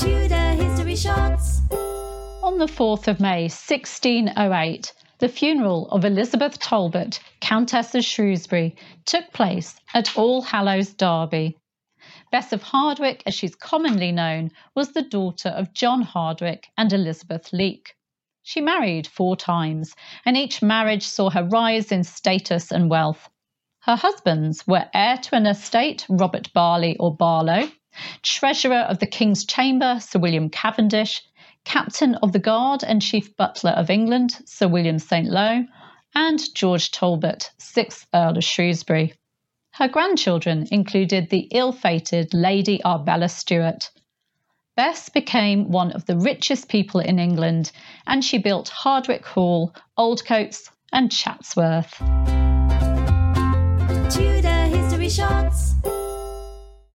History Shots. On the 4th of May 1608, the funeral of Elizabeth Talbot, Countess of Shrewsbury, took place at All Hallows, Derby. Bess of Hardwick, as she's commonly known, was the daughter of John Hardwick and Elizabeth Leake. She married four times, and each marriage saw her rise in status and wealth. Her husbands were heir to an estate, Robert Barley or Barlow, Treasurer of the King's Chamber, Sir William Cavendish, Captain of the Guard and Chief Butler of England, Sir William St. Lo, and George Talbot, 6th Earl of Shrewsbury. Her grandchildren included the ill fated Lady Arbella Stuart. Bess became one of the richest people in England and she built Hardwick Hall, Oldcotes, and Chatsworth. Tudor History Shots.